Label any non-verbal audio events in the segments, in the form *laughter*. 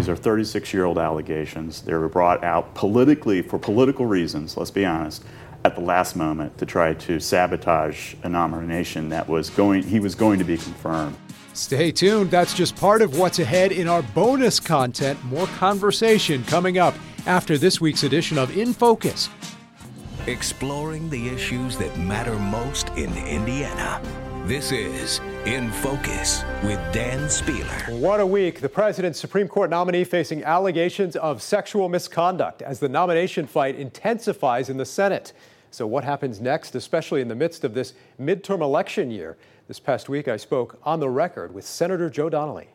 These are 36 year old allegations. They were brought out politically for political reasons, let's be honest, at the last moment to try to sabotage a nomination that was going, he was going to be confirmed. Stay tuned. That's just part of what's ahead in our bonus content. More conversation coming up after this week's edition of In Focus. Exploring the issues that matter most in Indiana. This is In Focus with Dan Spehler. What a week. The president's Supreme Court nominee facing allegations of sexual misconduct as the nomination fight intensifies in the Senate. So, what happens next, especially in the midst of this midterm election year? This past week, I spoke on the record with Senator Joe Donnelly.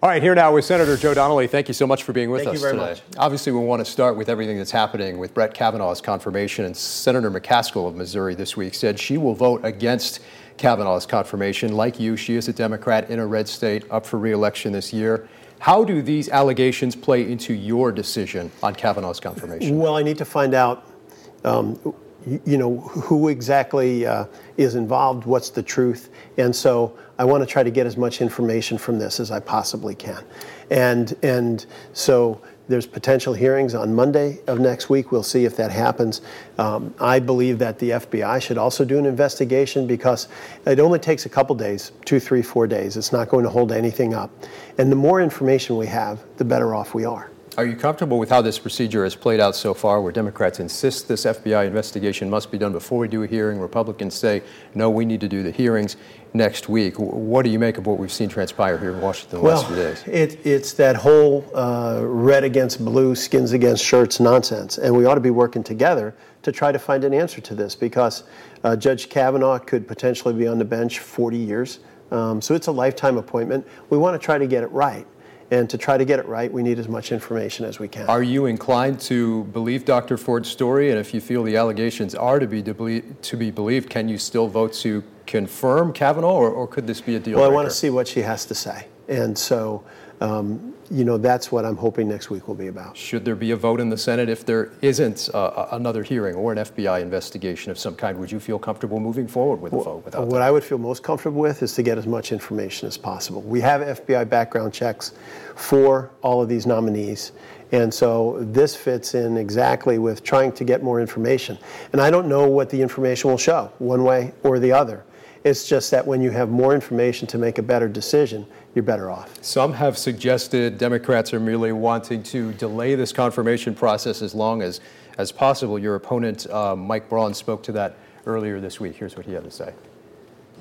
All right, here now with Senator Joe Donnelly. Thank you so much for being with Thank us you very today. much. Obviously, we want to start with everything that's happening with Brett Kavanaugh's confirmation, and Senator McCaskill of Missouri this week said she will vote against Kavanaugh's confirmation. Like you, she is a Democrat in a red state, up for reelection this year. How do these allegations play into your decision on Kavanaugh's confirmation? Well, I need to find out, um, you know, who exactly uh, is involved, what's the truth, and so I want to try to get as much information from this as I possibly can, and and so there's potential hearings on Monday of next week. We'll see if that happens. Um, I believe that the FBI should also do an investigation because it only takes a couple days, two, three, four days. It's not going to hold anything up, and the more information we have, the better off we are. Are you comfortable with how this procedure has played out so far, where Democrats insist this FBI investigation must be done before we do a hearing? Republicans say, no, we need to do the hearings next week. What do you make of what we've seen transpire here in Washington the last few days? It, it's that whole uh, red against blue, skins against shirts nonsense. And we ought to be working together to try to find an answer to this because uh, Judge Kavanaugh could potentially be on the bench 40 years. Um, so it's a lifetime appointment. We want to try to get it right. And to try to get it right, we need as much information as we can. Are you inclined to believe Dr. Ford's story? And if you feel the allegations are to be, to be believed, can you still vote to confirm Kavanaugh, or, or could this be a deal well, I want to see what she has to say. And so, um, you know, that's what I'm hoping next week will be about. Should there be a vote in the Senate if there isn't uh, another hearing or an FBI investigation of some kind? Would you feel comfortable moving forward with a vote without What I would feel most comfortable with is to get as much information as possible. We have FBI background checks for all of these nominees. And so this fits in exactly with trying to get more information. And I don't know what the information will show, one way or the other. It's just that when you have more information to make a better decision, you're better off. Some have suggested Democrats are merely wanting to delay this confirmation process as long as, as possible. Your opponent, uh, Mike Braun, spoke to that earlier this week. Here's what he had to say.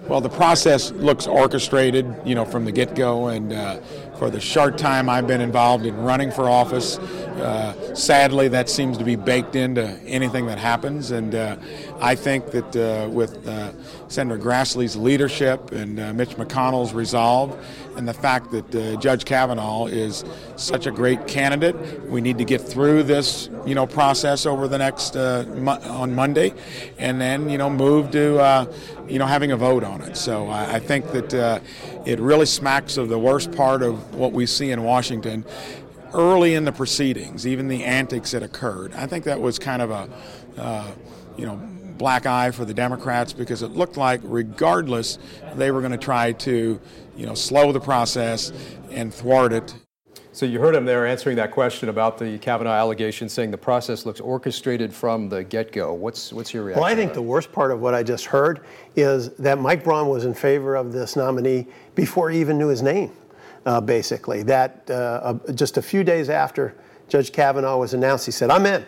Well, the process looks orchestrated, you know, from the get-go, and uh, for the short time I've been involved in running for office, uh, sadly, that seems to be baked into anything that happens. And uh, I think that uh, with uh, Senator Grassley's leadership and uh, Mitch McConnell's resolve, and the fact that uh, Judge Kavanaugh is such a great candidate, we need to get through this, you know, process over the next mo- on Monday, and then you know move to you know having a vote on it. So I, I think that it really smacks of the worst part of what we see in Washington early in the proceedings, even the antics that occurred. I think that was kind of a uh, you know black eye for the Democrats because it looked like, regardless, they were going to try to, you know, slow the process and thwart it. So you heard him there answering that question about the Kavanaugh allegation, saying the process looks orchestrated from the get-go. What's what's your reaction? Well, I think the worst part of what I just heard is that Mike Braun was in favor of this nominee before he even knew his name, uh, basically. That uh, uh, just a few days after Judge Kavanaugh was announced, he said, I'm in.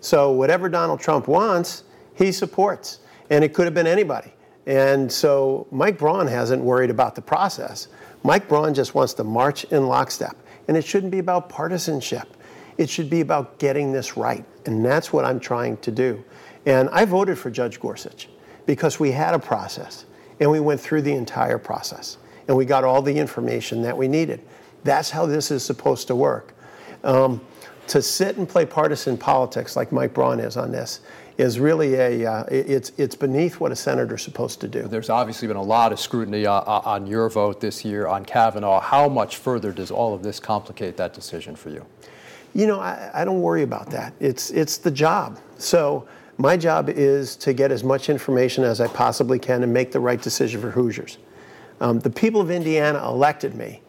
So whatever Donald Trump wants, he supports. And it could have been anybody. And so Mike Braun hasn't worried about the process. Mike Braun just wants to march in lockstep. And it shouldn't be about partisanship. It should be about getting this right. And that's what I'm trying to do. And I voted for Judge Gorsuch because we had a process and we went through the entire process and we got all the information that we needed. That's how this is supposed to work. Um, to sit and play partisan politics like Mike Braun is on this is really a uh, it's it's beneath what a senator's supposed to do. There's obviously been a lot of scrutiny uh, uh, on your vote this year on Kavanaugh. How much further does all of this complicate that decision for you? You know, I, I don't worry about that. It's it's the job. So my job is to get as much information as I possibly can and make the right decision for Hoosiers. Um, the people of Indiana elected me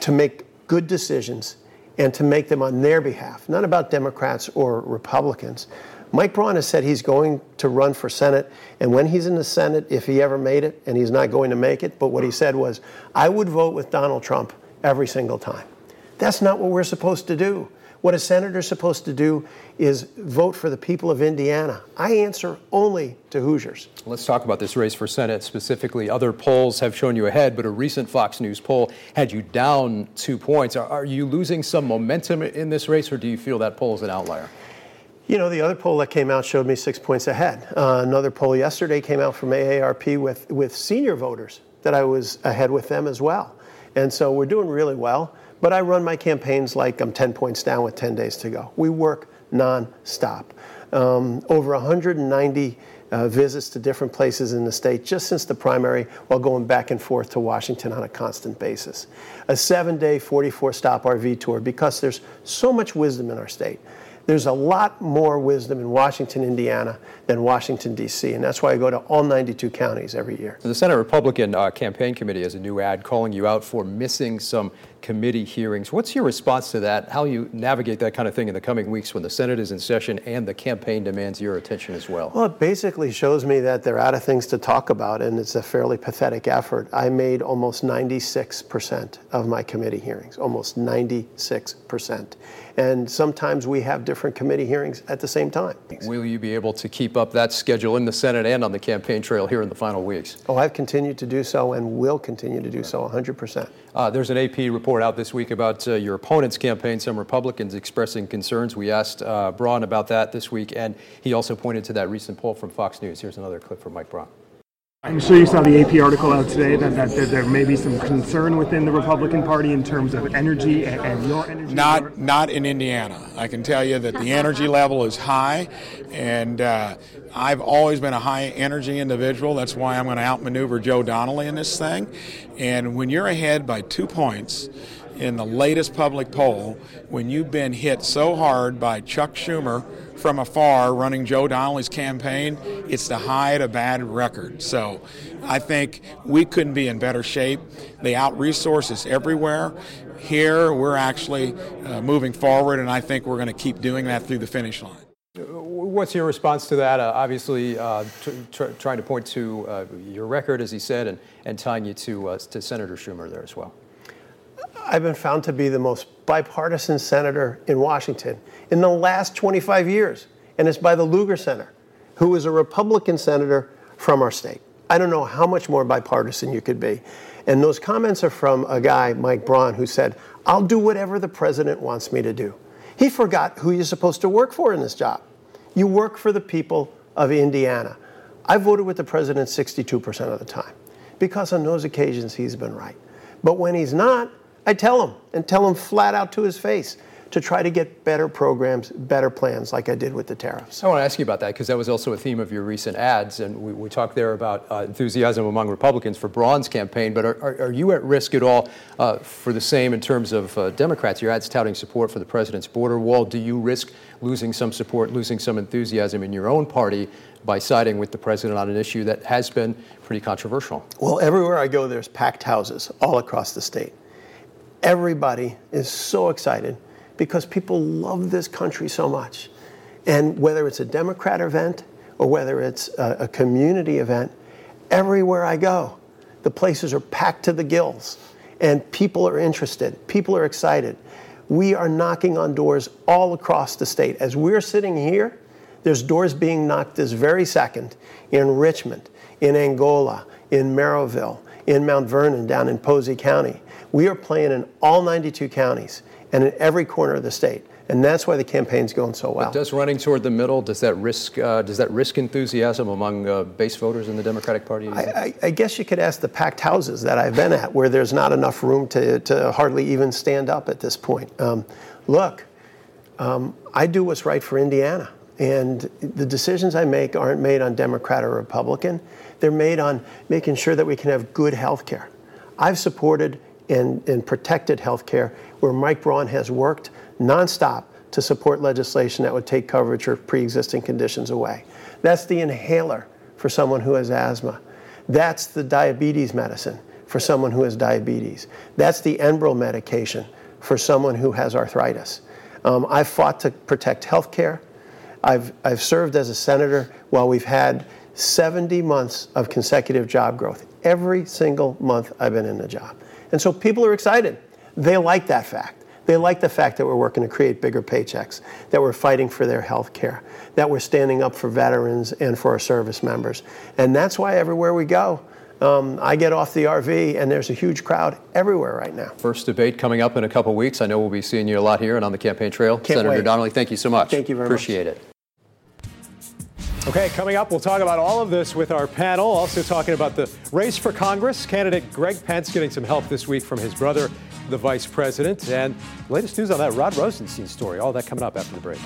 to make good decisions and to make them on their behalf, not about Democrats or Republicans. Mike Braun has said he's going to run for Senate, and when he's in the Senate, if he ever made it, and he's not going to make it, but what he said was, I would vote with Donald Trump every single time. That's not what we're supposed to do. What a senator's supposed to do is vote for the people of Indiana. I answer only to Hoosiers. Let's talk about this race for Senate specifically. Other polls have shown you ahead, but a recent Fox News poll had you down two points. Are, are you losing some momentum in this race, or do you feel that poll is an outlier? You know, the other poll that came out showed me six points ahead. Uh, another poll yesterday came out from AARP with, with senior voters that I was ahead with them as well. And so we're doing really well. But I run my campaigns like I'm 10 points down with 10 days to go. We work nonstop. Um, over 190 uh, visits to different places in the state just since the primary while going back and forth to Washington on a constant basis. A seven day, 44 stop RV tour because there's so much wisdom in our state. There's a lot more wisdom in Washington, Indiana than Washington, D.C., and that's why I go to all 92 counties every year. The Senate Republican uh, Campaign Committee has a new ad calling you out for missing some committee hearings. What's your response to that? How you navigate that kind of thing in the coming weeks when the Senate is in session and the campaign demands your attention as well? Well, it basically shows me that they're out of things to talk about, and it's a fairly pathetic effort. I made almost 96% of my committee hearings, almost 96%. And sometimes we have different committee hearings at the same time. Will you be able to keep up that schedule in the Senate and on the campaign trail here in the final weeks? Oh, I've continued to do so and will continue to do so 100%. Uh, there's an AP report out this week about uh, your opponent's campaign, some Republicans expressing concerns. We asked uh, Braun about that this week, and he also pointed to that recent poll from Fox News. Here's another clip from Mike Braun. I'm sure you saw the AP article out today that, that, that, there may be some concern within the Republican Party in terms of energy and, and your energy. Not, not in Indiana. I can tell you that the energy *laughs* level is high, and uh, I've always been a high energy individual. That's why I'm going to outmaneuver Joe Donnelly in this thing. And when you're ahead by two points, in the latest public poll, when you've been hit so hard by Chuck Schumer from afar running Joe Donnelly's campaign, it's to hide a bad record. So I think we couldn't be in better shape. They out resources everywhere. Here, we're actually uh, moving forward, and I think we're going to keep doing that through the finish line. What's your response to that? Uh, obviously, uh, tr- tr- trying to point to uh, your record, as he said, and, and tying you to, uh, to Senator Schumer there as well. I've been found to be the most bipartisan senator in Washington in the last 25 years, and it's by the Lugar Center, who is a Republican senator from our state. I don't know how much more bipartisan you could be. And those comments are from a guy, Mike Braun, who said, I'll do whatever the president wants me to do. He forgot who you're supposed to work for in this job. You work for the people of Indiana. I voted with the president 62% of the time because on those occasions he's been right. But when he's not, I tell him and tell him flat out to his face to try to get better programs, better plans, like I did with the tariffs. I want to ask you about that because that was also a theme of your recent ads, and we, we talked there about uh, enthusiasm among Republicans for Braun's campaign. But are, are, are you at risk at all uh, for the same in terms of uh, Democrats? Your ads touting support for the president's border wall. Do you risk losing some support, losing some enthusiasm in your own party by siding with the president on an issue that has been pretty controversial? Well, everywhere I go, there's packed houses all across the state. Everybody is so excited because people love this country so much. And whether it's a Democrat event or whether it's a, a community event, everywhere I go, the places are packed to the gills and people are interested, people are excited. We are knocking on doors all across the state. As we're sitting here, there's doors being knocked this very second in Richmond, in Angola, in Merrillville, in Mount Vernon, down in Posey County. We are playing in all 92 counties and in every corner of the state. And that's why the campaign's going so well. But does running toward the middle does that risk uh, does that risk enthusiasm among uh, base voters in the Democratic Party? I, I, I, guess you could ask the packed houses that I've been at, where there's not enough room to, to hardly even stand up at this point. Um, look, um, I do what's right for Indiana, and the decisions I make aren't made on Democrat or Republican. They're made on making sure that we can have good health care. I've supported and, and protected health care where Mike Braun has worked nonstop to support legislation that would take coverage for pre existing conditions away. That's the inhaler for someone who has asthma. That's the diabetes medicine for someone who has diabetes. That's the Enbrel medication for someone who has arthritis. Um, I've fought to protect health care. I've, I've served as a senator while we've had 70 months of consecutive job growth. Every single month I've been in the job. And so people are excited. They like that fact. They like the fact that we're working to create bigger paychecks, that we're fighting for their health care, that we're standing up for veterans and for our service members. And that's why everywhere we go, um, I get off the RV and there's a huge crowd everywhere right now. First debate coming up in a couple weeks. I know we'll be seeing you a lot here and on the campaign trail. Can't Senator wait. Donnelly, thank you so much. Thank you very Appreciate much. Appreciate it. Okay, coming up, we'll talk about all of this with our panel. Also, talking about the race for Congress. Candidate Greg Pence getting some help this week from his brother, the vice president. And latest news on that Rod Rosenstein story. All that coming up after the break.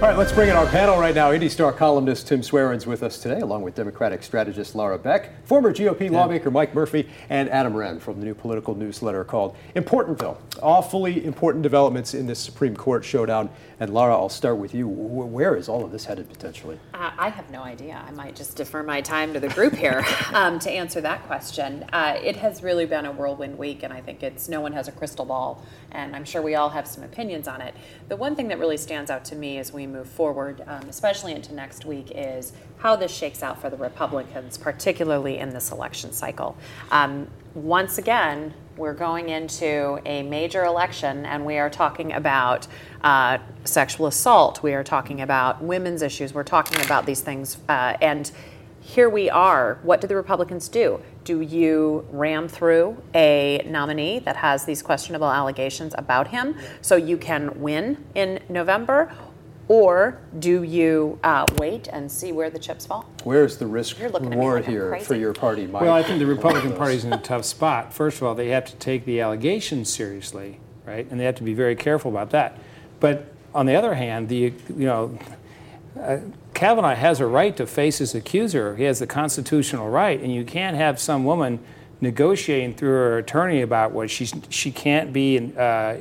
All right, let's bring in our panel right now. Indy Star columnist Tim Swarens with us today, along with Democratic strategist Laura Beck, former GOP lawmaker Mike Murphy, and Adam Wren from the new political newsletter called Importantville. Awfully important developments in this Supreme Court showdown. And Laura, I'll start with you. Where is all of this headed potentially? Uh, I have no idea. I might just defer my time to the group here *laughs* um, to answer that question. Uh, it has really been a whirlwind week, and I think it's no one has a crystal ball, and I'm sure we all have some opinions on it. The one thing that really stands out to me as we move forward, um, especially into next week, is how this shakes out for the Republicans, particularly in this election cycle. Um, once again, we're going into a major election and we are talking about uh, sexual assault, we are talking about women's issues, we're talking about these things. Uh, and here we are. What do the Republicans do? Do you ram through a nominee that has these questionable allegations about him so you can win in November? Or do you uh, wait and see where the chips fall? Where's the risk You're looking reward like here for your party, Mike? Well, I think the Republican Party is in a tough spot. First of all, they have to take the allegations seriously, right? And they have to be very careful about that. But on the other hand, the you know, uh, Kavanaugh has a right to face his accuser. He has the constitutional right, and you can't have some woman negotiating through her attorney about what she's she can't be uh,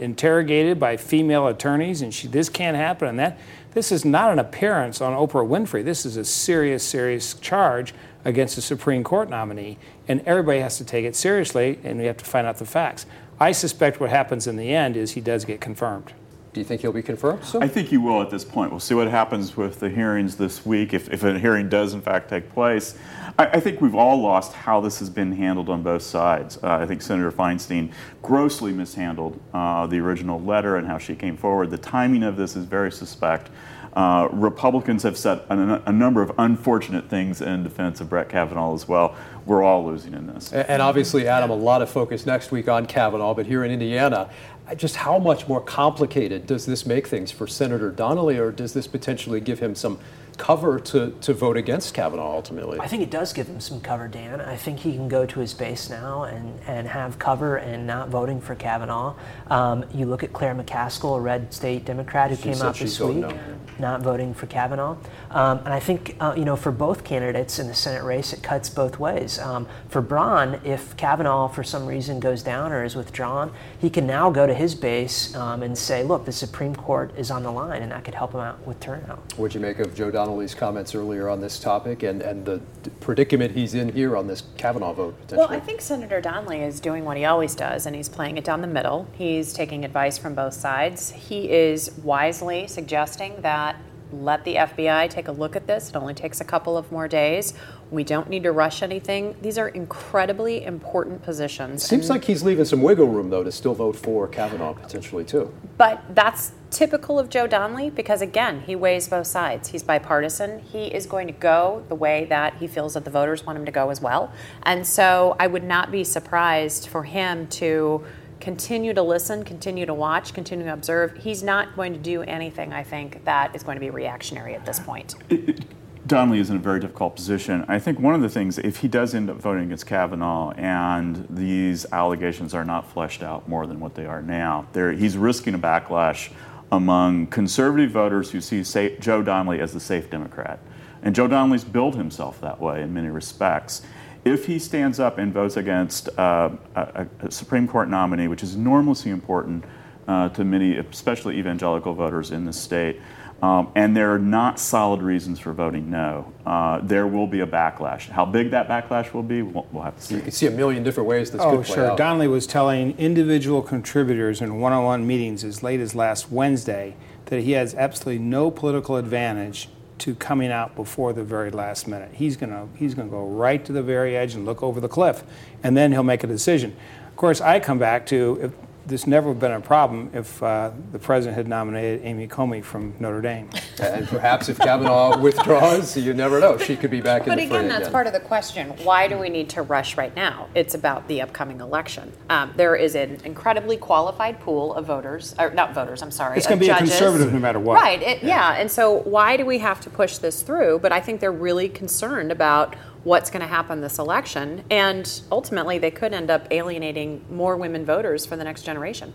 interrogated by female attorneys, and she this can't happen, and that this is not an appearance on Oprah Winfrey. This is a serious, serious charge against a Supreme Court nominee, and everybody has to take it seriously, and we have to find out the facts. I suspect what happens in the end is he does get confirmed. Do you think he'll be confirmed? So? I think you will at this point. We'll see what happens with the hearings this week, if, if a hearing does in fact take place. I, I think we've all lost how this has been handled on both sides. Uh, I think Senator Feinstein grossly mishandled uh, the original letter and how she came forward. The timing of this is very suspect. Uh, Republicans have said a, a number of unfortunate things in defense of Brett Kavanaugh as well. We're all losing in this. A- And obviously, Adam, a lot of focus next week on Kavanaugh, but here in Indiana, just how much more complicated does this make things for Senator Donnelly, or does this potentially give him some cover to, to vote against Kavanaugh ultimately? I think it does give him some cover, Dan. I think he can go to his base now and, and have cover and not voting for Kavanaugh. Um, you look at Claire McCaskill, a red state Democrat who She came out this week, no. not voting for Kavanaugh. Um, and I think, uh, you know, for both candidates in the Senate race, it cuts both ways. Um, for Braun, if Kavanaugh for some reason goes down or is withdrawn, he can now go to his base um, and say, look, the Supreme Court is on the line, and that could help him out with turnout. What'd you make of Joe Donnelly's comments earlier on this topic and, and the predicament he's in here on this Kavanaugh vote potentially? Well, I think Senator Donnelly is doing what he always does, and he's playing it down the middle. He's taking advice from both sides. He is wisely suggesting that let the FBI take a look at this. It only takes a couple of more days. We don't need to rush anything. These are incredibly important positions. Seems and- like he's leaving some wiggle room, though, to still vote for Kavanaugh potentially, too. But that's typical of Joe Donnelly because, again, he weighs both sides. He's bipartisan. He is going to go the way that he feels that the voters want him to go as well. And so I would not be surprised for him to continue to listen, continue to watch, continue to observe. He's not going to do anything, I think, that is going to be reactionary at this point. *laughs* Donnelly is in a very difficult position. I think one of the things, if he does end up voting against Kavanaugh and these allegations are not fleshed out more than what they are now, he's risking a backlash among conservative voters who see sa- Joe Donnelly as the safe Democrat. And Joe Donnelly's built himself that way in many respects. If he stands up and votes against uh, a, a Supreme Court nominee, which is enormously important uh, to many, especially evangelical voters in the state, Um, and there are not solid reasons for voting no. Uh, there will be a backlash. How big that backlash will be, we'll, we'll have to see. You can see a million different ways this Oh, could play sure. out. Donnelly was telling individual contributors in one on one meetings as late as last Wednesday that he has absolutely no political advantage to coming out before the very last minute. He's going to he's going to go right to the very edge and look over the cliff, and then he'll make a decision. Of course, I come back to if this never would have been a problem if uh, the president had nominated Amy Coney from Notre Dame. And perhaps if Kavanaugh *laughs* withdraws, you never know. She could be back in But the fray again, that's part of the question. Why do we need to rush right now? It's about the upcoming election. Um, there is an incredibly qualified pool of voters, or not voters, I'm sorry. It's going to be a conservative no matter what. Right, it, yeah. And so why do we have to push this through? But I think they're really concerned about what's going to happen this election. And ultimately, they could end up alienating more women voters for the next generation.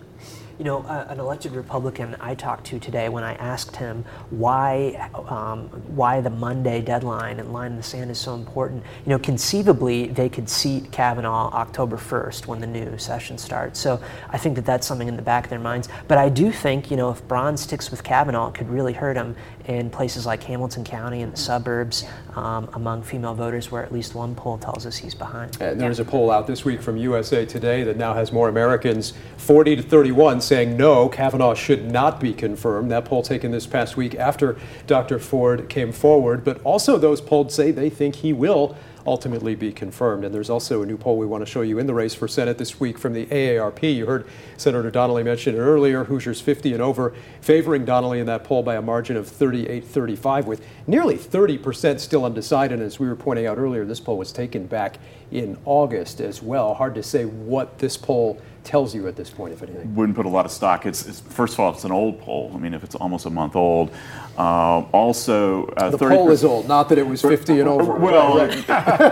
You know, uh, an elected Republican I talked to today, when I asked him why um, why the Monday deadline and line in the sand is so important, you know, conceivably they could seat Kavanaugh October 1st when the new session starts. So I think that that's something in the back of their minds. But I do think, you know, if Braun sticks with Kavanaugh, it could really hurt him in places like Hamilton County and the suburbs um, among female voters, where at least one poll tells us he's behind. And there's a poll out this week from USA Today that now has more Americans, 40 to 31, saying no, Kavanaugh should not be confirmed. That poll taken this past week after Dr. Ford came forward. But also, those polled say they think he will ultimately be confirmed. And there's also a new poll we want to show you in the race for Senate this week from the AARP. You heard Senator Donnelly mention it earlier Hoosiers 50 and over, favoring Donnelly in that poll by a margin of 38 35, with nearly 30% still undecided. As we were pointing out earlier, this poll was taken back in August as well. Hard to say what this poll tells you at this point, if anything. Wouldn't put a lot of stock. It's, it's first of all, it's an old poll. I mean, if it's almost a month old. Uh, also, uh, The 30 poll is old, not that it was 50 and over. Well, *laughs*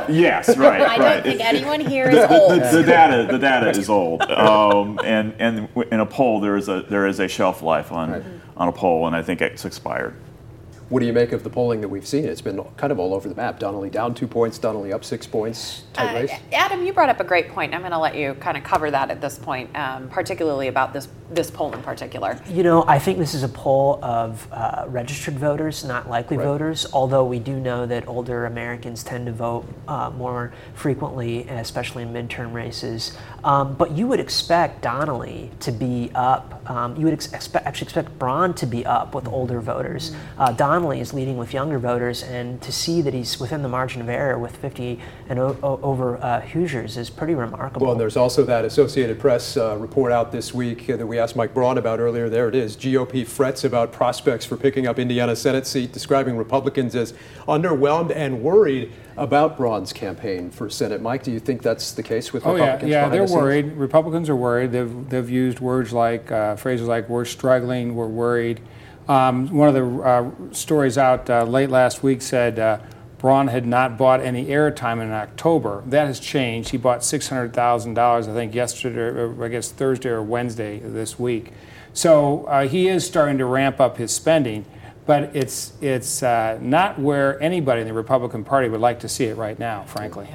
yes, right, I right. don't think anyone here the, is the- old. the- the data, the data is old, um, and and in a poll there is a there is a shelf life on on a poll, and I think it's expired. What do you make of the polling that we've seen? It's been kind of all over the map. Donnelly down two points, Donnelly up six points. Tight Uh, race. Adam, you brought up a great point. I'm going to let you kind of cover that at this point, um, particularly about this this poll in particular. You know, I think this is a poll of uh, registered voters, not likely voters, although we do know that older Americans tend to vote uh, more frequently, especially in midterm races. Um, but you would expect Donnelly to be up. Um, you would ex- expect, actually expect Braun to be up with older voters. Uh, Donnelly is leading with younger voters, and to see that he's within the margin of error with 50 and o- o- over uh, Hoosiers is pretty remarkable. Well, and there's also that Associated Press uh, report out this week uh, that we asked Mike Braun about earlier. There it is. GOP frets about prospects for picking up Indiana Senate seat, describing Republicans as underwhelmed and worried about Braun's campaign for Senate. Mike, do you think that's the case with Oh yeah, Republicans? yeah, behind they're the worried. Republicans are worried. They've they've used words like uh, phrases like "we're struggling," "we're worried." Um, one of the uh, stories out uh, late last week said uh, Braun had not bought any airtime in October. That has changed. He bought six hundred thousand dollars, I think, yesterday, I guess Thursday or Wednesday this week. So uh, he is starting to ramp up his spending, but it's it's uh, not where anybody in the Republican Party would like to see it right now, frankly.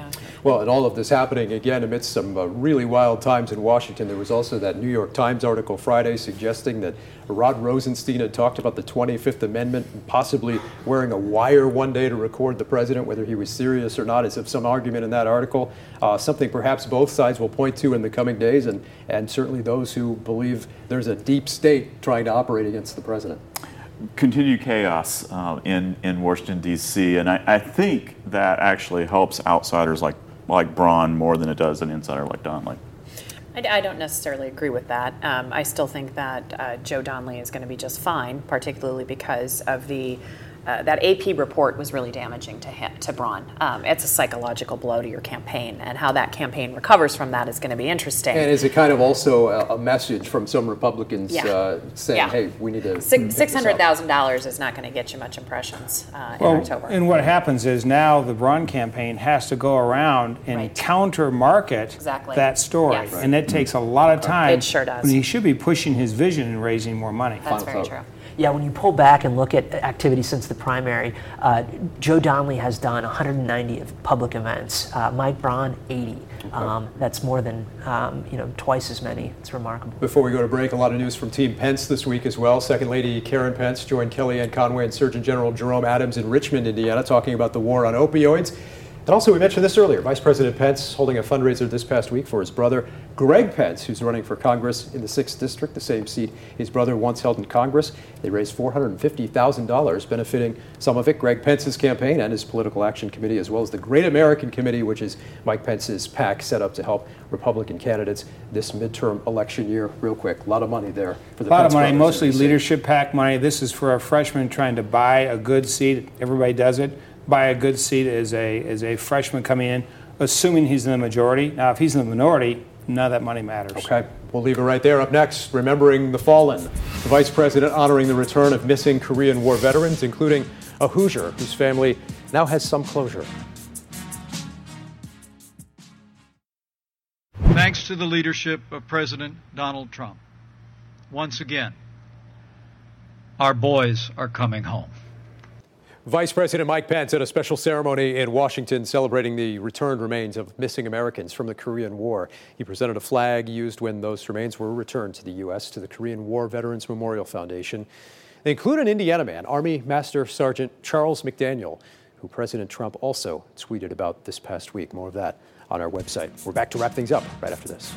Well, and all of this happening again amidst some uh, really wild times in Washington. There was also that New York Times article Friday suggesting that Rod Rosenstein had talked about the 25th Amendment and possibly wearing a wire one day to record the president, whether he was serious or not, is of some argument in that article. Uh, something perhaps both sides will point to in the coming days, and, and certainly those who believe there's a deep state trying to operate against the president. Continued chaos uh, in in Washington D.C. and I, I think that actually helps outsiders like like Braun more than it does an insider like Donnelly. I, I don't necessarily agree with that. Um, I still think that uh, Joe Donnelly is going to be just fine, particularly because of the uh, that AP report was really damaging to him, to Braun. Um, it's a psychological blow to your campaign, and how that campaign recovers from that is going to be interesting. And is it kind of also a, a message from some Republicans Yeah. uh, saying, Yeah. hey, we need to. pick Six this six up? hundred thousand dollars is not going to get you much impressions uh, in October. and what happens is now the Braun campaign has to go around and Right. counter market Exactly. that story. Yes. Right. And it takes a lot of time. It sure does. When he should be pushing his vision and raising more money. That's Final very thought. true. Yeah, when you pull back and look at activity since the primary, uh, Joe Donnelly has done 190 of public events. Uh, Mike Braun, 80. Okay. Um, that's more than um, you know twice as many. It's remarkable. Before we go to break, a lot of news from Team Pence this week as well. Second Lady Karen Pence joined Kellyanne Conway and Surgeon General Jerome Adams in Richmond, Indiana, talking about the war on opioids. And also, we mentioned this earlier Vice President Pence holding a fundraiser this past week for his brother, Greg Pence, who's running for Congress in the 6th District, the same seat his brother once held in Congress. They raised $450,000, benefiting some of it Greg Pence's campaign and his political action committee, as well as the Great American Committee, which is Mike Pence's PAC set up to help Republican candidates this midterm election year. Real quick, a lot of money there for the A lot Pence of money, mostly leadership PAC money. This is for a freshman trying to buy a good seat. Everybody does it buy a good seat as a, as a freshman coming in, assuming he's in the majority. Now, if he's in the minority, none of that money matters. Okay. We'll leave it right there. Up next, remembering the fallen. The vice president honoring the return of missing Korean War veterans, including a Hoosier whose family now has some closure. Thanks to the leadership of President Donald Trump, once again, our boys are coming home. Vice President Mike Pence at a special ceremony in Washington celebrating the returned remains of missing Americans from the Korean War. He presented a flag used when those remains were returned to the U.S. to the Korean War Veterans Memorial Foundation. They include an Indiana man, Army Master Sergeant Charles McDaniel, who President Trump also tweeted about this past week. More of that on our website. We're back to wrap things up right after this.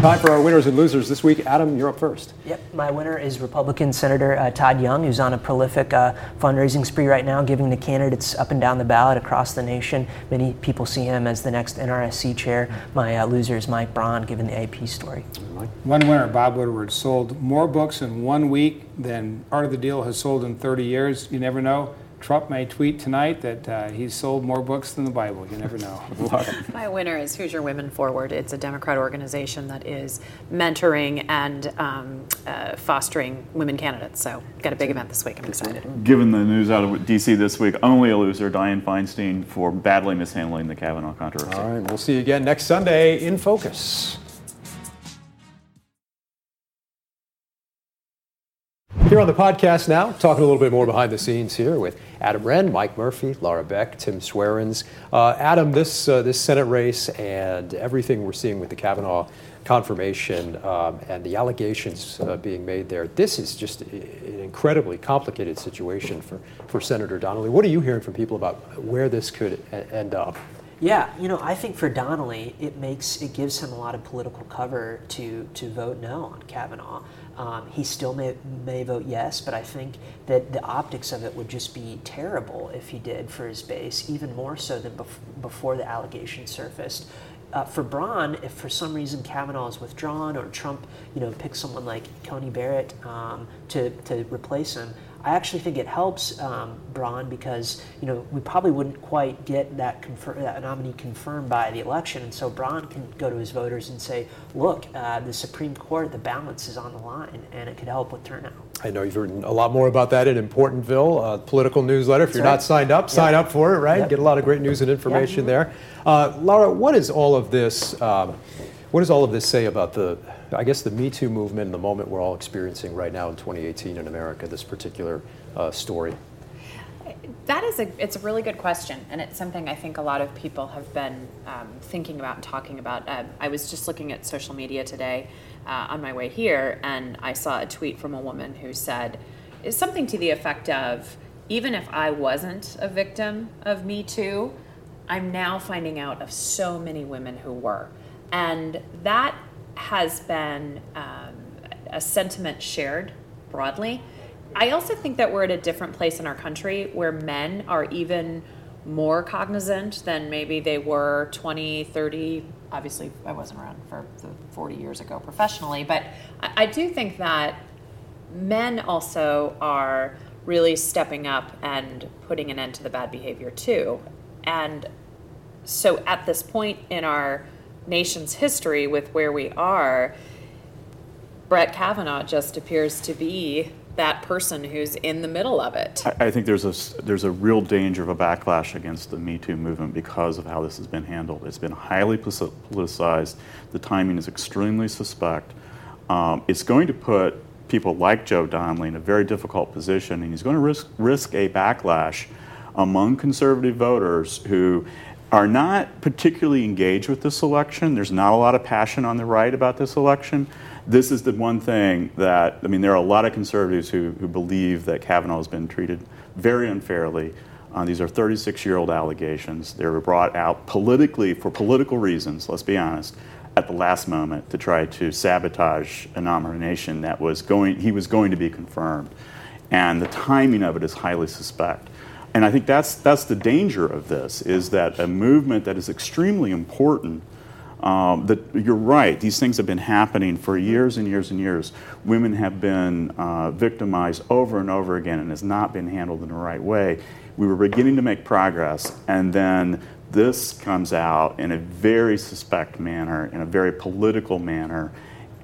Time for our winners and losers this week. Adam, you're up first. Yep, my winner is Republican Senator uh, Todd Young, who's on a prolific uh, fundraising spree right now, giving to candidates up and down the ballot across the nation. Many people see him as the next NRSC chair. My uh, loser is Mike Braun, given the AP story. One winner, Bob Woodward, sold more books in one week than Art of the Deal has sold in 30 years. You never know. Trump may tweet tonight that uh, he's sold more books than the Bible. You never know. *laughs* My winner is Hoosier Women Forward. It's a Democrat organization that is mentoring and um, uh, fostering women candidates. So, got a big event this week. I'm excited. Given the news out of D.C. this week, only a loser, Dianne Feinstein, for badly mishandling the Kavanaugh controversy. All right, we'll see you again next Sunday in Focus. Here on the podcast now, talking a little bit more behind the scenes here with Adam Wren, Mike Murphy, Laura Beck, Tim Swarens. Uh, Adam, this uh, this Senate race and everything we're seeing with the Kavanaugh confirmation um, and the allegations uh, being made there, this is just an incredibly complicated situation for, for Senator Donnelly. What are you hearing from people about where this could a- end up? Yeah, you know, I think for Donnelly, it makes it gives him a lot of political cover to to vote no on Kavanaugh. Um, he still may, may vote yes, but I think that the optics of it would just be terrible if he did for his base, even more so than bef- before the allegation surfaced. Uh, for Braun, if for some reason Kavanaugh is withdrawn or Trump, you know, picks someone like Coney Barrett um, to, to replace him, I actually think it helps um, Braun because you know we probably wouldn't quite get that, confir- that nominee confirmed by the election, and so Braun can go to his voters and say, "Look, uh, the Supreme Court, the balance is on the line, and it could help with turnout." I know you've written a lot more about that in Importantville, uh, political newsletter. If That's you're right. not signed up, yep. sign up for it. Right, yep. get a lot of great news and information yep. there. Uh, Laura, what is all of this? Um, what does all of this say about the I guess the Me Too movement and the moment we're all experiencing right now in 2018 in America, this particular uh, story? That is a it's a really good question, and it's something I think a lot of people have been um, thinking about and talking about. Uh, I was just looking at social media today uh, on my way here, and I saw a tweet from a woman who said something to the effect of, "Even if I wasn't a victim of Me Too, I'm now finding out of so many women who were," and that has been um, a sentiment shared broadly. I also think that we're at a different place in our country where men are even more cognizant than maybe they were 20, 30. Obviously, I wasn't around for 40 years ago professionally, but I, I do think that men also are really stepping up and putting an end to the bad behavior too. And so at this point in our nation's history with where we are, Brett Kavanaugh just appears to be that person who's in the middle of it. I, I, think there's a there's a real danger of a backlash against the Me Too movement because of how this has been handled. It's been highly politicized. The timing is extremely suspect. Um, it's going to put people like Joe Donnelly in a very difficult position, and he's going to risk, risk a backlash among conservative voters who are not particularly engaged with this election. There's not a lot of passion on the right about this election. This is the one thing that, I mean, there are a lot of conservatives who, who believe that Kavanaugh has been treated very unfairly. Uh, these are 36 year old allegations. They were brought out politically for political reasons, let's be honest, at the last moment to try to sabotage a nomination that was going, he was going to be confirmed. And the timing of it is highly suspect. And I think that's, that's the danger of this, is that a movement that is extremely important um, that you're right, these things have been happening for years and years and years. Women have been uh, victimized over and over again and has not been handled in the right way. We were beginning to make progress, and then this comes out in a very suspect manner, in a very political manner,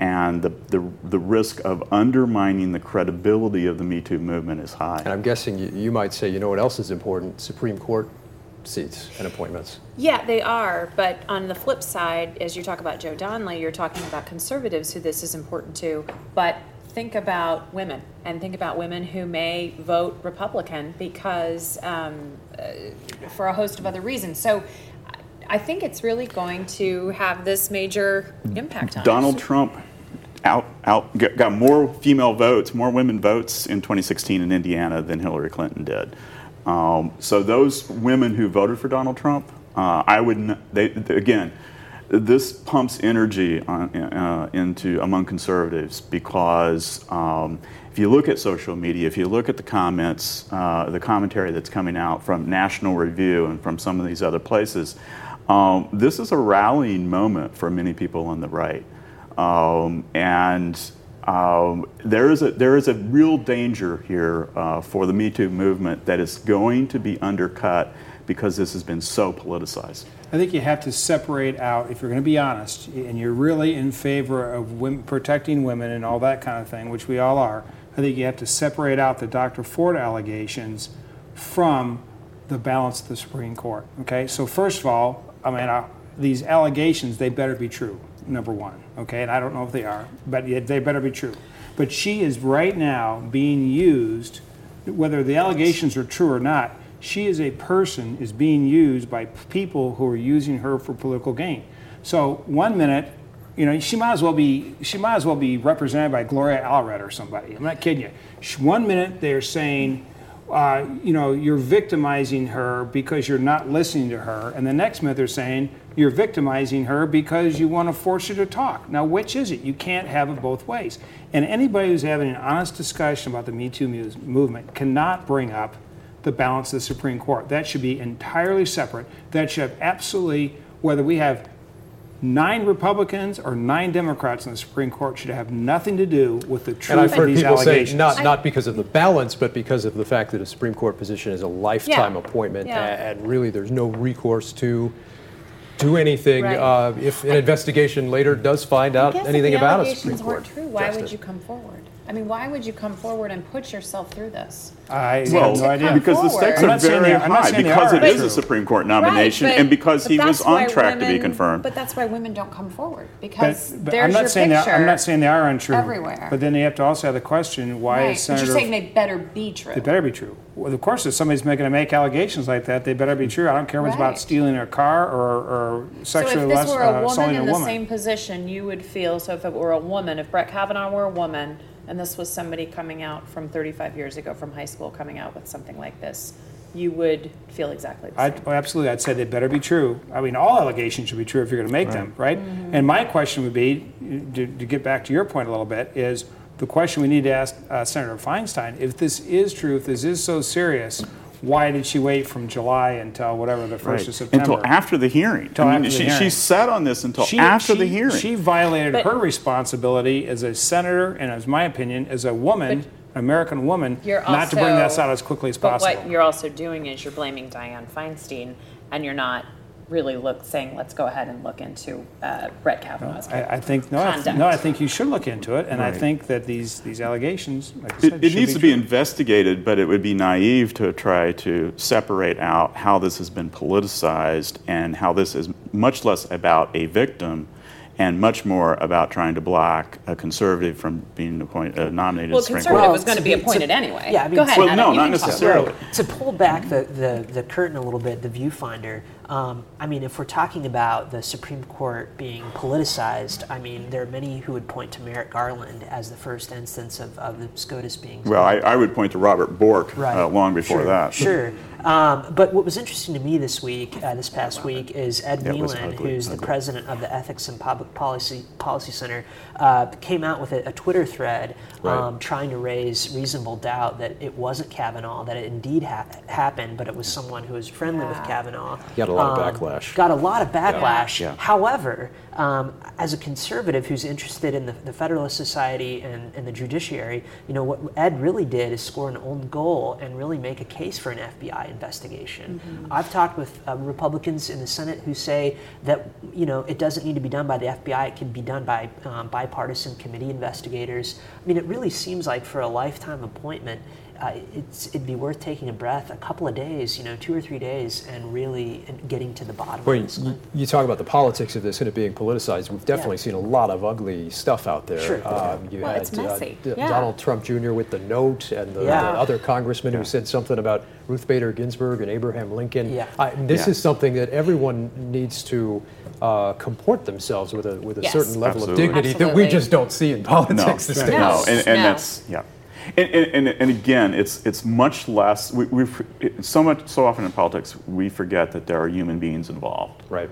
and the, the, the risk of undermining the credibility of the Me Too movement is high. And I'm guessing you, you might say, you know what else is important? Supreme Court seats and appointments. Yeah, they are. But on the flip side, as you talk about Joe Donnelly, you're talking about conservatives who this is important to. But think about women and think about women who may vote Republican because um, uh, for a host of other reasons. So I think it's really going to have this major impact on Donald us. Trump out, out got more female votes, more women votes in 2016 in Indiana than Hillary Clinton did. Um, so those women who voted for Donald Trump, uh, I would they, again. This pumps energy on, uh, into among conservatives because um, if you look at social media, if you look at the comments, uh, the commentary that's coming out from National Review and from some of these other places, um, this is a rallying moment for many people on the right. Um, and um, there, is a, there is a real danger here uh, for the Me Too movement that is going to be undercut because this has been so politicized. I think you have to separate out, if you're going to be honest, and you're really in favor of women, protecting women and all that kind of thing, which we all are, I think you have to separate out the Dr. Ford allegations from the balance of the Supreme Court. Okay, so first of all, I mean, uh, these allegations, they better be true, number one. Okay, and I don't know if they are, but they better be true. But she is right now being used, whether the allegations are true or not, she is a person is being used by people who are using her for political gain. So one minute, you know, she might as well be she might as well be represented by Gloria Allred or somebody. I'm not kidding you. One minute they're saying, uh, you know, you're victimizing her because you're not listening to her, and the next minute they're saying you're victimizing her because you want to force her to talk. Now, which is it? You can't have it both ways. And anybody who's having an honest discussion about the Me Too mu- movement cannot bring up the balance of the Supreme Court. That should be entirely separate. That should have absolutely, whether we have nine Republicans or nine Democrats in the Supreme Court, should have nothing to do with the truth And I've of heard these people say allegations. not, not because of the balance, but because of the fact that a Supreme Court position is a lifetime Yeah. appointment, Yeah. and really there's no recourse to do anything Right. uh, if an investigation later does find out anything about a Supreme allegations Court. weren't true, why would you come forward? I mean, why would you come forward and put yourself through this? I Well, have no idea. because the stakes are very they are- I'm not high because it is True. a Supreme Court nomination Right, but- and because he was on why track to be confirmed. But that's why women don't come forward because but there's I'm not your saying picture. they are, I'm not saying they are untrue. everywhere. But then you have to also have the question: Why right. is But Senator? you're saying they better be true. They better be true. Well, of course, if somebody's making to make allegations like that, they better be true. I don't care if it's Right. about stealing a car or, or so sexually if this less, were uh, a woman assaulting in a the woman. same position, you would feel. So if it were a woman, if Brett Kavanaugh were a woman, and this was somebody coming out from 35 years ago from high school, coming out with something like this, you would feel exactly the I, same. oh, absolutely, I'd say they better be true. I mean, all allegations should be true if you're going to make them, right? Mm-hmm. And my question would be, to, to get back to your point a little bit, is the question we need to ask uh, Senator Feinstein: If this is true, if this is so serious, why did she wait from July until whatever the first Right. of September? Until after the hearing. Until I mean, after the she, hearing. she sat on this until She- after the hearing. She violated But- her responsibility as a senator and, as my opinion, as a woman, an American woman, You're not to bring this out as quickly as But possible. what you're also doing is you're blaming Dianne Feinstein, and you're not really look saying, let's go ahead and look into uh, Brett Kavanaugh's I, I think no, I, th- conduct. no. I think you should look into it, and I think that these these allegations, like I said, It, it should needs to be true. investigated, but it would be naive to try to separate out how this has been politicized and how this is much less about a victim and much more about trying to block a conservative from being appointed, uh, nominated Well, as Supreme conservative Court. was going to be to- to- appointed anyway. yeah, I mean, Go ahead, Well, Adam, no, not can talk. necessarily. To pull back the, the, the curtain a little bit, the viewfinder, um, I mean, if we're talking about the Supreme Court being politicized, I mean, there are many who would point to Merrick Garland as the first instance of, of the SCOTUS being. Well, I, I would point to Robert Bork Right. uh, long before sure, that. Sure. Um, but what was interesting to me this week, uh, this past week, is Ed Yeah, it was Whelan, ugly, who's the president of the Ethics and Public Policy Policy Center, uh, came out with a, a Twitter thread Right. um, trying to raise reasonable doubt that it wasn't Kavanaugh, that it indeed ha- happened, but it was someone who was friendly with Kavanaugh. He got a lot of Um, backlash. Got a lot of backlash. Yeah. However, um, as a conservative who's interested in the, the Federalist Society and, and the judiciary, you know, what Ed really did is score an old goal and really make a case for an FBI investigation. I've talked with uh, Republicans in the Senate who say that, you know, it doesn't need to be done by the FBI, it can be done by um, bipartisan committee investigators. I mean, it really seems like for a lifetime appointment, uh, it's, it'd be worth taking a breath, a couple of days, you know, two or three days, and really getting to the bottom Well, of this. you, you talk about the politics of this and it being politicized. We've definitely seen a lot of ugly stuff out there. Sure. Um, you Well, had it's messy. D- Yeah. Donald Trump Jr. with the note, and the, Yeah. the other congressman who said something about Ruth Bader Ginsburg and Abraham Lincoln. Yeah. I, this Yeah. is something that everyone needs to uh, comport themselves with a with a Yes. certain level Absolutely. of dignity that we just don't see in politics no, these days. no, and, and No. that's yeah, and, and, and, again, it's it's much less. We, we've so much so often in politics we forget that there are human beings involved. Right.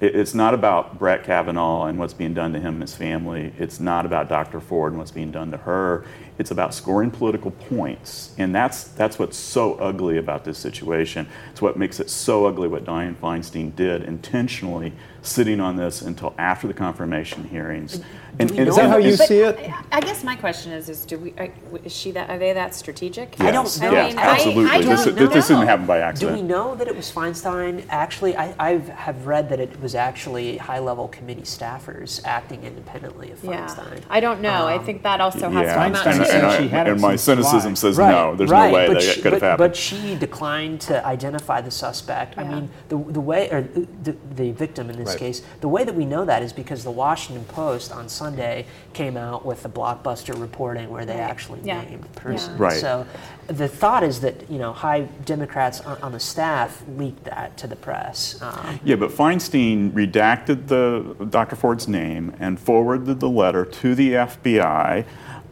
It, it's not about Brett Kavanaugh and what's being done to him and his family. It's not about Dr. Ford and what's being done to her. It's about scoring political points, and that's that's what's so ugly about this situation. It's what makes it so ugly what Dianne Feinstein did intentionally, sitting on this until after the confirmation hearings. And, and Is that how you But see it? I- I guess my question is: Is do we? Are, is she that? Are they that strategic? I don't Yes, know. yes, I mean, absolutely. I this, don't this, this didn't happen by accident. Do accident. we know that it was Feinstein? Actually, I I've, have read that it was actually high-level committee staffers acting independently of Feinstein. Yeah, Feinstein. I don't know. I think that also has yeah, to come out Feinstein too. Said and, I- she had and my cynicism July. says no. There's right, no way but that she, could have but, happened. But she declined to identify the suspect. I mean, the, the way, or the, the victim in this Right. case, the way that we know that is because the Washington Post on Sunday came out with the blockbuster reporting where they actually Yeah. named the person. Right. So the thought is that, you know, high Democrats on, on the staff leaked that to the press. Um, Yeah, but Feinstein redacted the Dr. Ford's name and forwarded the letter to the FBI,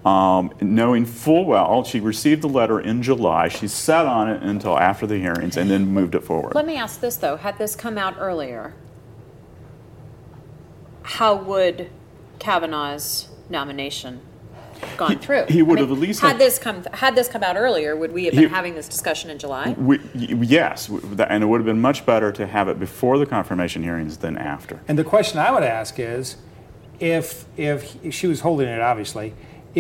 um, knowing full well she received the letter in July. She sat on it until after the hearings and then moved it forward. Let me ask this though: Had this come out earlier, how would Kavanaugh's nomination gone He- through? he would I mean, have at least had had- this come had this come out earlier. Would we have been He- having this discussion in July? We, yes, and it would have been much better to have it before the confirmation hearings than after. And the question I would ask is, if if she was holding it, obviously,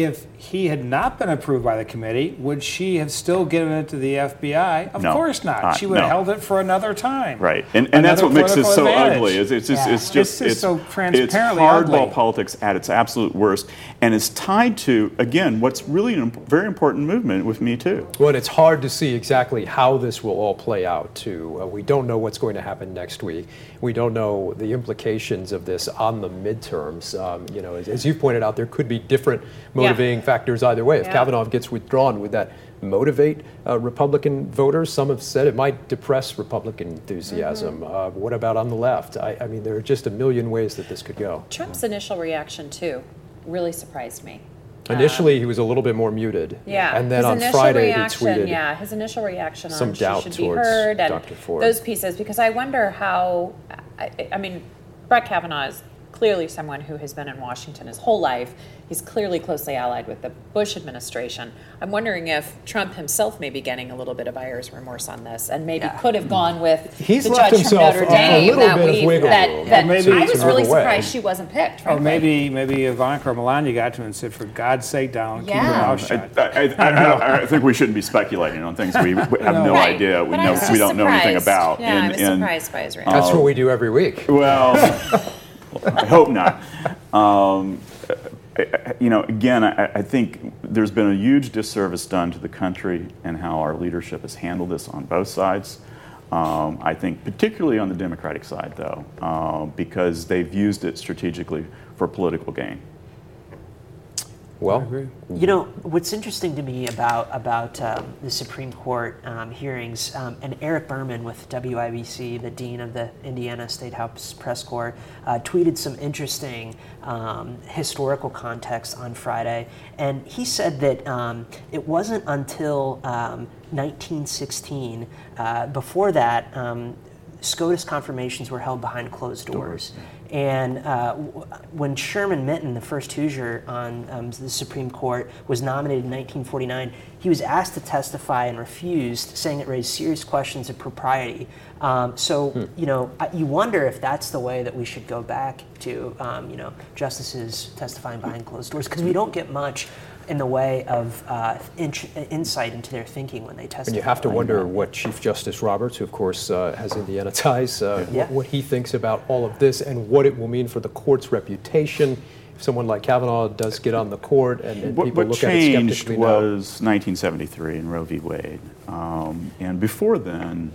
if he had not been approved by the committee, would she have still given it to the FBI? Of No. course not. Uh, she would have held it for another time. Right, and, and that's what makes this so advantage. ugly. Is it's just, Yeah. it's just It's just so it's transparently hardball ugly. politics at its absolute worst, and it's tied to again what's really a very important movement with Me Too. Well, and it's hard to see exactly how this will all play out, too. Uh, we don't know what's going to happen next week. We don't know the implications of this on the midterms. Um, you know, as, as you've pointed out, there could be different motivating factors either way. If Yeah. Kavanaugh gets withdrawn, would that motivate uh, Republican voters? Some have said it might depress Republican enthusiasm. Mm-hmm. Uh, what about on the left? I, I mean, there are just a million ways that this could go. Trump's initial reaction too really surprised me. Initially, he was a little bit more muted. Yeah, And then his on Friday, reaction, he tweeted. Yeah, his initial reaction some on doubt should be towards heard and Dr. Ford. those pieces because I wonder how. I, I mean, Brett Kavanaugh is clearly someone who has been in Washington his whole life. He's clearly closely allied with the Bush administration. I'm wondering if Trump himself may be getting a little bit of buyer's remorse on this, and maybe could have gone with He's the left judge from Notre a- a Dame little that bit of we wiggle that, room. that maybe I was really away. surprised she wasn't picked. Or maybe maybe Ivanka or Melania got to him and said, "For God's sake, down, keep your Yeah. mouth I, shut." I, I, *laughs* I, I think we shouldn't be speculating on things we, we *laughs* have no Right. idea. We But know we don't know anything about. Yeah, I And- was and- surprised by his reaction. That's what we do every week. Well, *laughs* I hope not. Um, I- I- you know, again, I, I think there's been a huge disservice done to the country and how our leadership has handled this on both sides. Um, I think, particularly on the Democratic side, though, uh, because they've used it strategically for political gain. Well, You know, what's interesting to me about about um, the Supreme Court um, hearings, um, and Eric Berman with WIBC, the dean of the Indiana State House Press Corps, uh, tweeted some interesting um, historical context on Friday, and he said that um, it wasn't until um, 1916, uh, before that, um, SCOTUS confirmations were held behind closed doors. And uh, w- when Sherman Minton, the first Hoosier on um, the Supreme Court, was nominated in 1949, he was asked to testify and refused, saying it raised serious questions of propriety. Um, so, you know, you wonder if that's the way that we should go back to, um, you know, justices testifying behind closed doors, because we don't get much in the way of uh, int- insight into their thinking when they testify. And you have to like wonder that. what Chief Justice Roberts, who of course uh, has Indiana *laughs* ties, uh, Yeah. what, what he thinks about all of this and what it will mean for the court's reputation. If someone like Kavanaugh does get on the court and, and What, people what look at it changed skeptically now. was 1973 and Roe v. Wade. Um, and before then,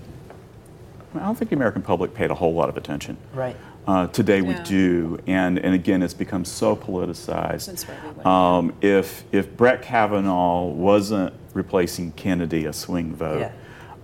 I don't think the American public paid a whole lot of attention. Right. Uh, today we do, and, and again, it's become so politicized. Since Roe v. Wade. Um, if, if Brett Kavanaugh wasn't replacing Kennedy, a swing vote, Yeah.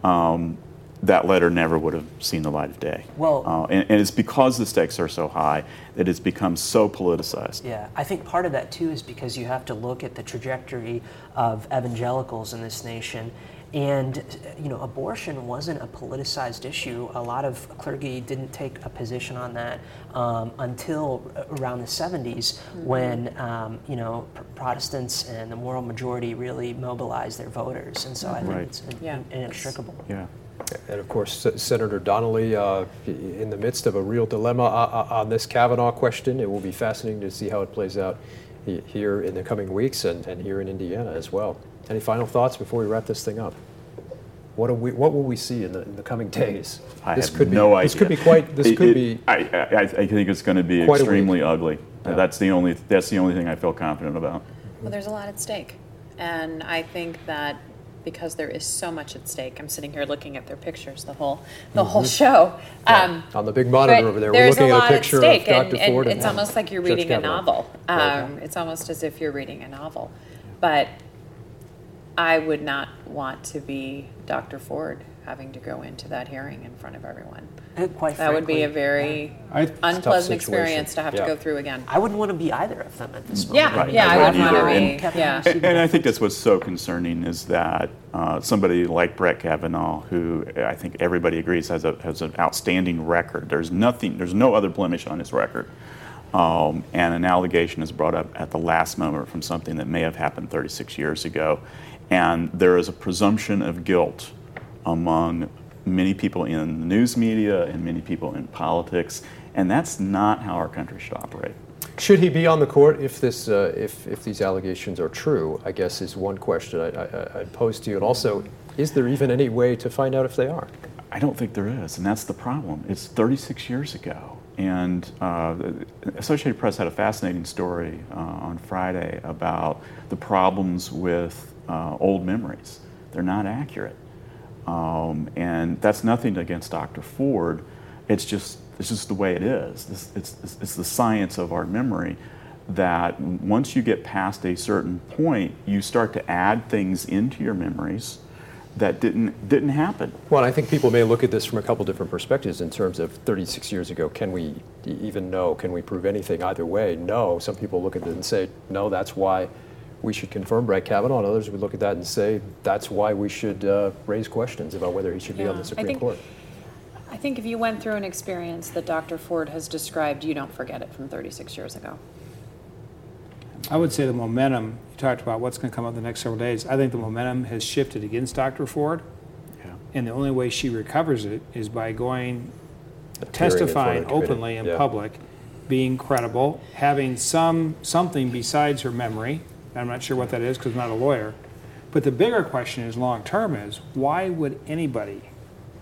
um, that letter never would have seen the light of day. Well- uh, and, and it's because the stakes are so high that it's become so politicized. Yeah, I think part of that too is because you have to look at the trajectory of evangelicals in this nation. And, you know, abortion wasn't a politicized issue. A lot of clergy didn't take a position on that um, until around the 70s when, um, you know, pr- Protestants and the moral majority really mobilized their voters. And so I think Right. it's in- Yeah. inextricable. Yeah. And of course, Senator Donnelly, uh, in the midst of a real dilemma uh, uh, on this Kavanaugh question, it will be fascinating to see how it plays out here in the coming weeks and, and here in Indiana as well. Any final thoughts before we wrap this thing up? What, do we, what will we see in the, in the coming days? I this have could no be, idea. This could be quite. This It- could it- be. I, I, I think it's going to be extremely ugly. Yeah. That's the only. That's the only thing I feel confident about. Well, there's a lot at stake. And I think that because there is so much at stake, I'm sitting here looking at their pictures the whole the whole show. Um, On the big monitor over there, we're looking a at a picture at stake, of and, Dr. and Ford. it's almost like you're Judge reading a Kavanaugh. novel. Right. Um, It's almost as if you're reading a novel. But I would not want to be Dr. Ford having to go into that hearing in front of everyone. Uh, Quite That would be a very I- It's a tough unpleasant experience to have Yeah. to go through again. I wouldn't want to be either of them at this moment. Yeah, Right. yeah, I I would wouldn't want to either. be. Kevin Yeah. And, and I think that's what's so concerning is that uh, somebody like Brett Kavanaugh, who I think everybody agrees has a has an outstanding record. There's nothing. There's no other blemish on his record. Um, and an allegation is brought up at the last moment from something that may have happened 36 years ago, and there is a presumption of guilt among many people in the news media and many people in politics, and that's not how our country should operate. Should he be on the court if this, uh, if, if these allegations are true? I guess is one question I, I, I'd pose to you. And also, is there even any way to find out if they are? I don't think there is, and that's the problem. It's 36 years ago. And uh, Associated Press had a fascinating story uh, on Friday about the problems with uh, old memories. They're not accurate. Um, and that's nothing against Dr. Ford. It's just, it's just the way. It's, it's, it's- it's the science of our memory that once you get past a certain point, you start to add things into your memories that didn't, didn't happen. Well, I think people may look at this from a couple different perspectives in terms of 36 years ago. Can we even know? Can we prove anything either way? No. Some people look at it and say, no, that's why we should confirm Brett Kavanaugh. And others would look at that and say, that's why we should uh, raise questions about whether he should be on Yeah, the I Supreme think- Court. I think if you went through an experience that Dr. Ford has described, you don't forget it from 36 years ago. I would say the momentum, you talked about what's going to come up the next several days. I think the momentum has shifted against Dr. Ford. Yeah. And the only way she recovers it is by going, Appearing in front of testifying openly in Yeah. public, being credible, having some, something besides her memory. I'm not sure what that is because I'm not a lawyer. But the bigger question is long-term is, why would anybody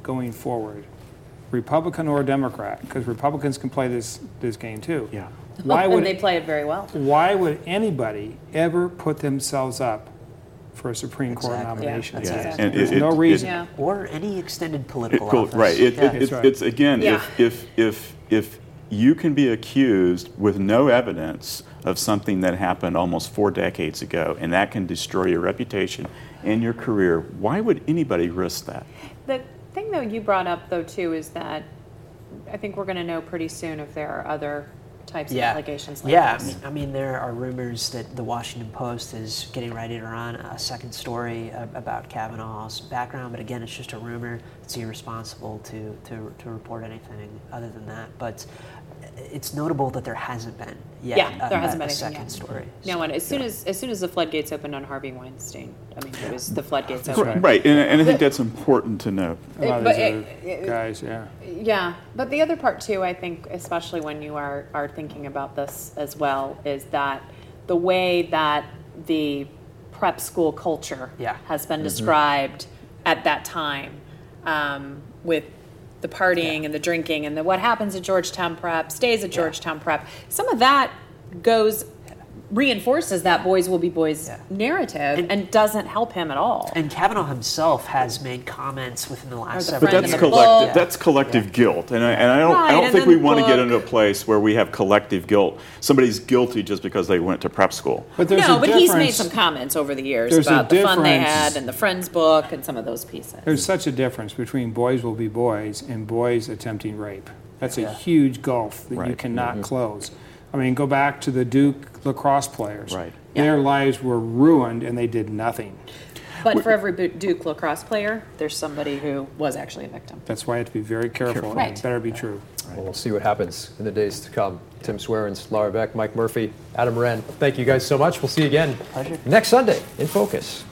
going forward, Republican or Democrat, because Republicans can play this, this game too. Yeah. *laughs* Why and would they play it very well. why would anybody ever put themselves up for a Supreme Court Exactly. Yeah, nomination. that's Yeah, exactly and There's it- no it- reason. Yeah. Or any extended political Cool, office. Right. It, Yeah. it, it's, right. it's again, Yeah. if, if, if, if you can be accused with no evidence of something that happened almost four decades ago, and that can destroy your reputation and your career, why would anybody risk that? The thing though you brought up though too is that I think we're going to know pretty soon if there are other types yeah. of allegations like yeah, I this. mean, I mean, there are rumors that the Washington Post is getting ready to run a second story about Kavanaugh's background, but again, it's just a rumor. It's irresponsible to, to, to report anything other than that. But it's notable that there hasn't been yet Yeah, a, there hasn't a- been a second yet. story. No, and as soon as as soon as the floodgates opened on Harvey Weinstein, I mean, it was the floodgates opened. Right, and, and I think that's important to know. A lot of But these it- guys, yeah. Yeah, but the other part too, I think, especially when you are are thinking about this as well, is that the way that the prep school culture Yeah. has been Mm-hmm. described at that time, um, with the partying and the drinking and the what happens at Georgetown Prep stays at Georgetown Prep. Some of that goes reinforces that boys will be boys Yeah. narrative And- and, doesn't help him at all. And Kavanaugh himself has made comments within the last several But that's years. collective. book. That's collective guilt, and I, and I don't. Right, I don't and think we want to get into a place where we have collective guilt. Somebody's guilty just because they went to prep school. But there's no, a but he's made some comments over the years There's about the fun they had and the Friends book and some of those pieces. There's such a difference between boys will be boys and boys attempting rape. That's a huge gulf that you Right. cannot mm-hmm. close. I mean, go back to the Duke lacrosse players. Right. Their lives were ruined and they did nothing. But for every Duke lacrosse player, there's somebody who was actually a victim. That's why I have to be very careful. and Right. It better be true. Well, we'll see what happens in the days to come. Tim Swarens, Laura Beck, Mike Murphy, Adam Wren. Thank you guys so much. We'll see you again Pleasure. next Sunday in Focus.